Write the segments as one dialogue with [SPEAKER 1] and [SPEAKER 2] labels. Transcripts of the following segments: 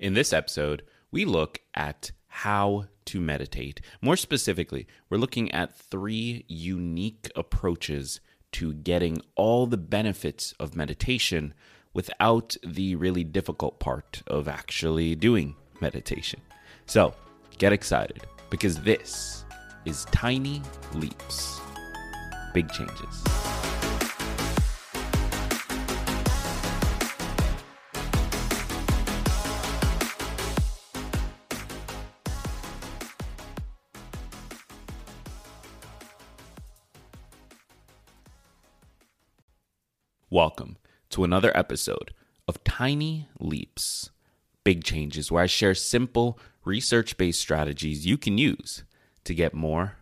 [SPEAKER 1] In this episode, we look at how to meditate. More specifically, we're looking at three unique approaches to getting all the benefits of meditation without the really difficult part of actually doing meditation. So, get excited because this is Tiny Leaps, Big Changes. To another episode of Tiny Leaps, Big Changes, where I share simple research based strategies you can use to get more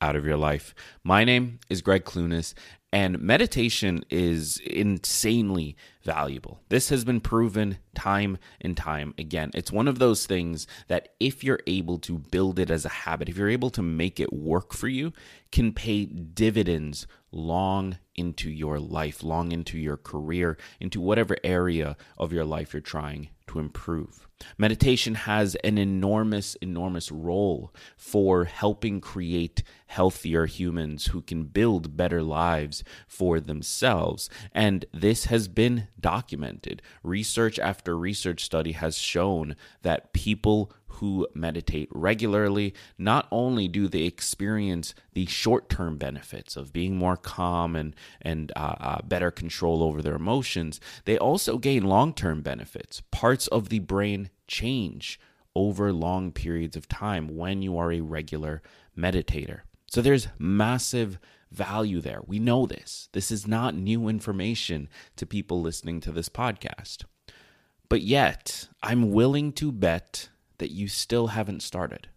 [SPEAKER 1] out of your life. My name is Gregg Clunis, and meditation is insanely valuable. This has been proven time and time again. It's one of those things that if you're able to build it as a habit, if you're able to make it work for you, can pay dividends long into your life, long into your career, into whatever area of your life you're trying to improve. Meditation has an enormous, enormous role for helping create healthier humans who can build better lives for themselves. And this has been documented. Research after research study has shown that people who meditate regularly, not only do they experience the short term benefits of being more calm and, and uh, uh, better control over their emotions, they also gain long term benefits. Parts of the brain change over long periods of time when you are a regular meditator. So there's massive value there. We know this. This is not new information to people listening to this podcast. But yet, I'm willing to bet that you still haven't started,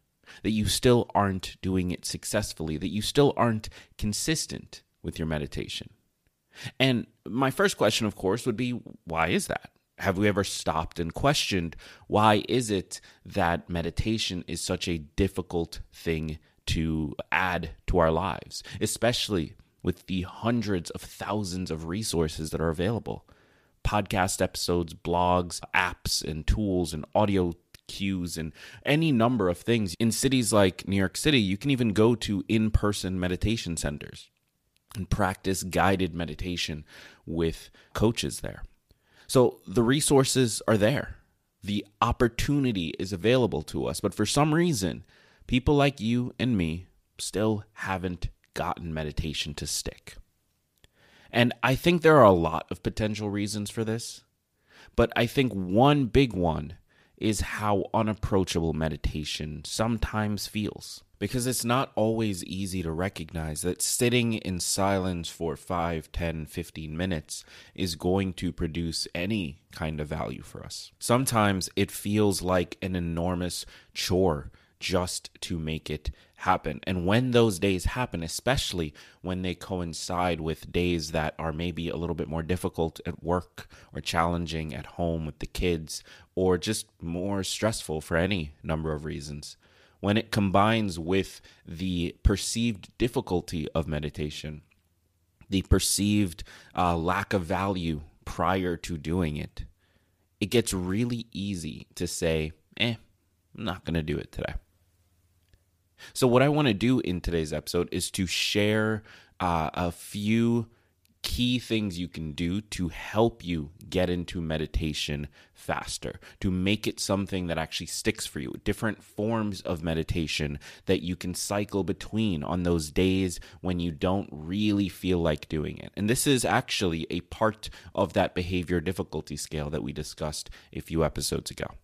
[SPEAKER 1] that you still aren't doing it successfully, that you still aren't consistent with your meditation. And my first question, of course, would be why is that? Have we ever stopped and questioned why is it that meditation is such a difficult thing to add to our lives, especially with the hundreds of thousands of resources that are available? Podcast episodes, blogs, apps, and tools, and audio cues and any number of things. In cities like New York City, you can even go to in person meditation centers and practice guided meditation with coaches there. So the resources are there, the opportunity is available to us. But for some reason, people like you and me still haven't gotten meditation to stick. And I think there are a lot of potential reasons for this. But I think one big one is how unapproachable meditation sometimes feels. Because it's not always easy to recognize that sitting in silence for 5, 10, 15 minutes is going to produce any kind of value for us. Sometimes it feels like an enormous chore just to make it happen. And when those days happen, especially when they coincide with days that are maybe a little bit more difficult at work or challenging at home with the kids or just more stressful for any number of reasons, when it combines with the perceived difficulty of meditation, the perceived uh, lack of value prior to doing it, it gets really easy to say, eh, I'm not going to do it today. So, what I want to do in today's episode is to share uh, a few key things you can do to help you get into meditation faster, to make it something that actually sticks for you. Different forms of meditation that you can cycle between on those days when you don't really feel like doing it. And this is actually a part of that behavior difficulty scale that we discussed a few episodes ago.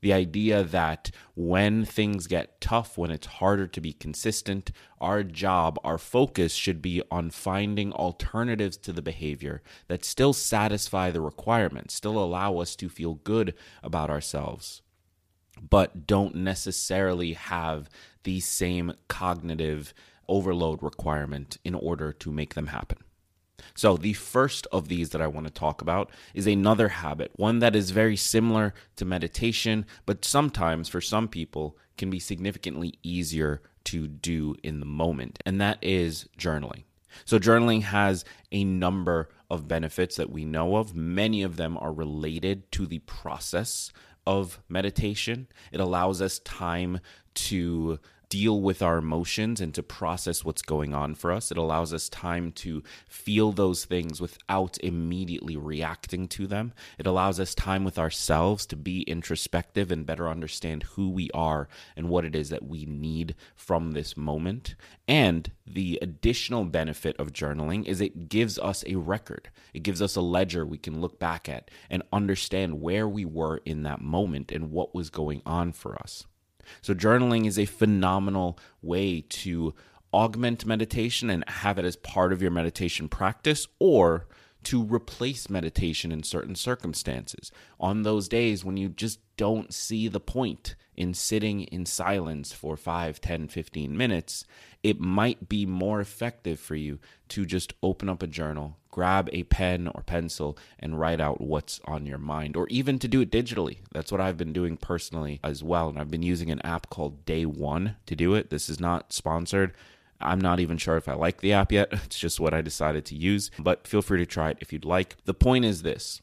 [SPEAKER 1] The idea that when things get tough, when it's harder to be consistent, our job, our focus should be on finding alternatives to the behavior that still satisfy the requirements, still allow us to feel good about ourselves, but don't necessarily have the same cognitive overload requirement in order to make them happen. So, the first of these that I want to talk about is another habit, one that is very similar to meditation, but sometimes for some people can be significantly easier to do in the moment, and that is journaling. So, journaling has a number of benefits that we know of. Many of them are related to the process of meditation. It allows us time to deal with our emotions and to process what's going on for us. It allows us time to feel those things without immediately reacting to them. It allows us time with ourselves to be introspective and better understand who we are and what it is that we need from this moment. And the additional benefit of journaling is it gives us a record, it gives us a ledger we can look back at and understand where we were in that moment and what was going on for us. So, journaling is a phenomenal way to augment meditation and have it as part of your meditation practice or to replace meditation in certain circumstances. On those days when you just don't see the point in sitting in silence for 5, 10, 15 minutes, it might be more effective for you to just open up a journal, grab a pen or pencil, and write out what's on your mind, or even to do it digitally. That's what I've been doing personally as well. And I've been using an app called Day One to do it. This is not sponsored. I'm not even sure if I like the app yet. It's just what I decided to use, but feel free to try it if you'd like. The point is this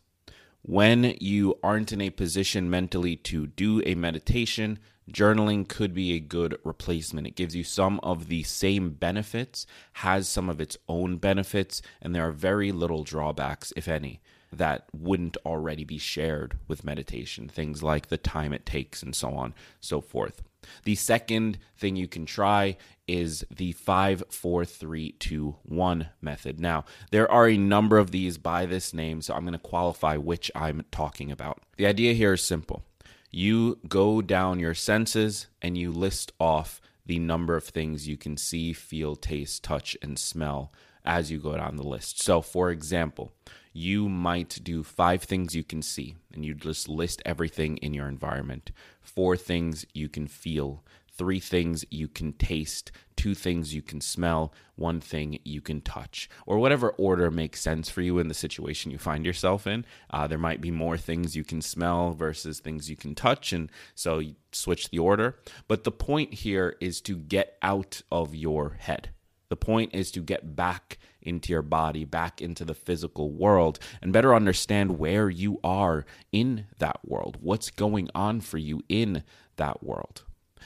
[SPEAKER 1] when you aren't in a position mentally to do a meditation, journaling could be a good replacement. It gives you some of the same benefits, has some of its own benefits, and there are very little drawbacks, if any that wouldn't already be shared with meditation, things like the time it takes and so on, so forth. The second thing you can try is the 5 4 3 2 1 method. Now, there are a number of these by this name, so I'm going to qualify which I'm talking about. The idea here is simple. You go down your senses and you list off the number of things you can see, feel, taste, touch, and smell as you go down the list. So, for example, you might do five things you can see, and you just list everything in your environment. Four things you can feel, three things you can taste, two things you can smell, one thing you can touch, or whatever order makes sense for you in the situation you find yourself in. Uh, there might be more things you can smell versus things you can touch, and so you switch the order. But the point here is to get out of your head. The point is to get back into your body, back into the physical world, and better understand where you are in that world, what's going on for you in that world.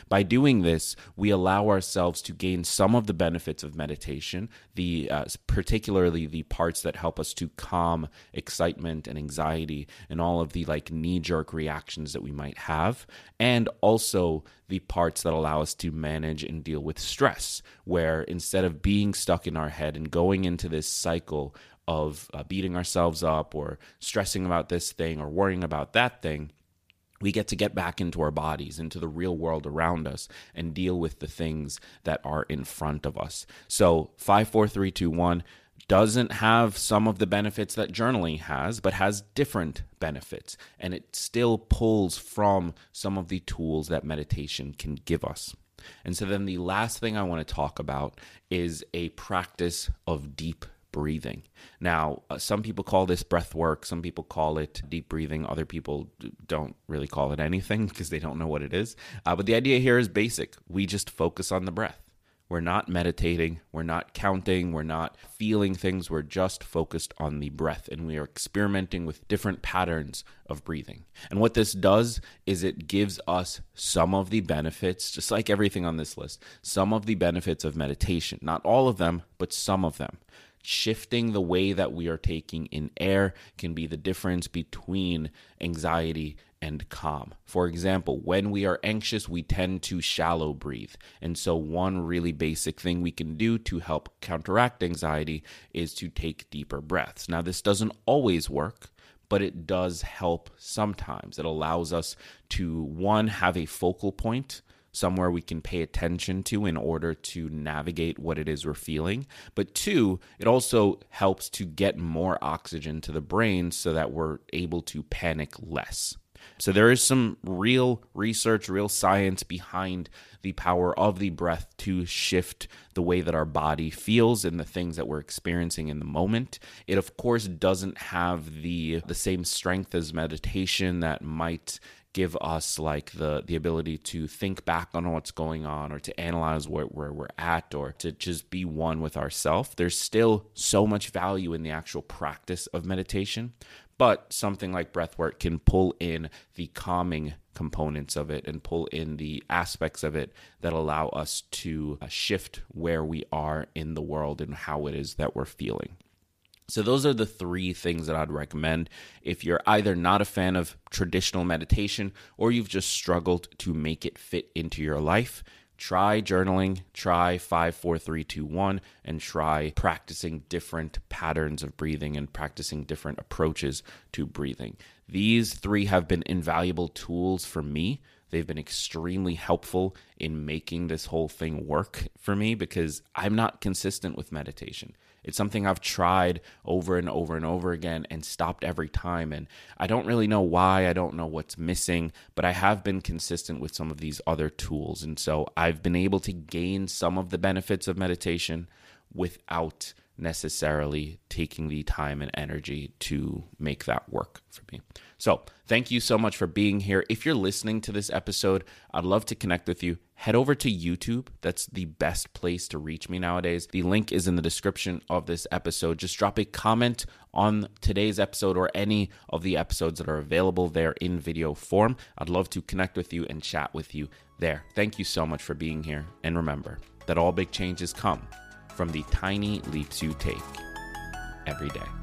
[SPEAKER 1] By doing this, we allow ourselves to gain some of the benefits of meditation, the uh, particularly the parts that help us to calm excitement and anxiety and all of the like knee-jerk reactions that we might have, and also the parts that allow us to manage and deal with stress, where instead of being stuck in our head and going into this cycle of uh, beating ourselves up or stressing about this thing or worrying about that thing, we get to get back into our bodies, into the real world around us, and deal with the things that are in front of us. So, 54321 doesn't have some of the benefits that journaling has, but has different benefits. And it still pulls from some of the tools that meditation can give us. And so, then the last thing I want to talk about is a practice of deep breathing. Now, uh, some people call this breath work, some people call it deep breathing, other people don't really call it anything because they don't know what it is. Uh, but the idea here is basic we just focus on the breath. We're not meditating, we're not counting, we're not feeling things, we're just focused on the breath and we are experimenting with different patterns of breathing. And what this does is it gives us some of the benefits, just like everything on this list, some of the benefits of meditation. Not all of them, but some of them shifting the way that we are taking in air can be the difference between anxiety and calm. For example, when we are anxious, we tend to shallow breathe. And so, one really basic thing we can do to help counteract anxiety is to take deeper breaths. Now, this doesn't always work. But it does help sometimes. It allows us to, one, have a focal point somewhere we can pay attention to in order to navigate what it is we're feeling. But two, it also helps to get more oxygen to the brain so that we're able to panic less. So there is some real research, real science behind the power of the breath to shift the way that our body feels and the things that we're experiencing in the moment. It of course doesn't have the the same strength as meditation that might give us like the the ability to think back on what's going on or to analyze where, where we're at or to just be one with ourself there's still so much value in the actual practice of meditation But something like breathwork can pull in the calming components of it and pull in the aspects of it that allow us to uh, shift where we are in the world and how it is that we're feeling. So, those are the three things that I'd recommend if you're either not a fan of traditional meditation or you've just struggled to make it fit into your life. Try journaling, try 54321, and try practicing different patterns of breathing and practicing different approaches to breathing. These three have been invaluable tools for me. They've been extremely helpful in making this whole thing work for me because I'm not consistent with meditation. It's something I've tried over and over and over again and stopped every time. And I don't really know why. I don't know what's missing, but I have been consistent with some of these other tools. And so I've been able to gain some of the benefits of meditation without necessarily taking the time and energy to make that work for me. So, thank you so much for being here. If you're listening to this episode, I'd love to connect with you. Head over to YouTube. That's the best place to reach me nowadays. The link is in the description of this episode. Just drop a comment on today's episode or any of the episodes that are available there in video form. I'd love to connect with you and chat with you there. Thank you so much for being here. And remember that all big changes come from the tiny leaps you take every day.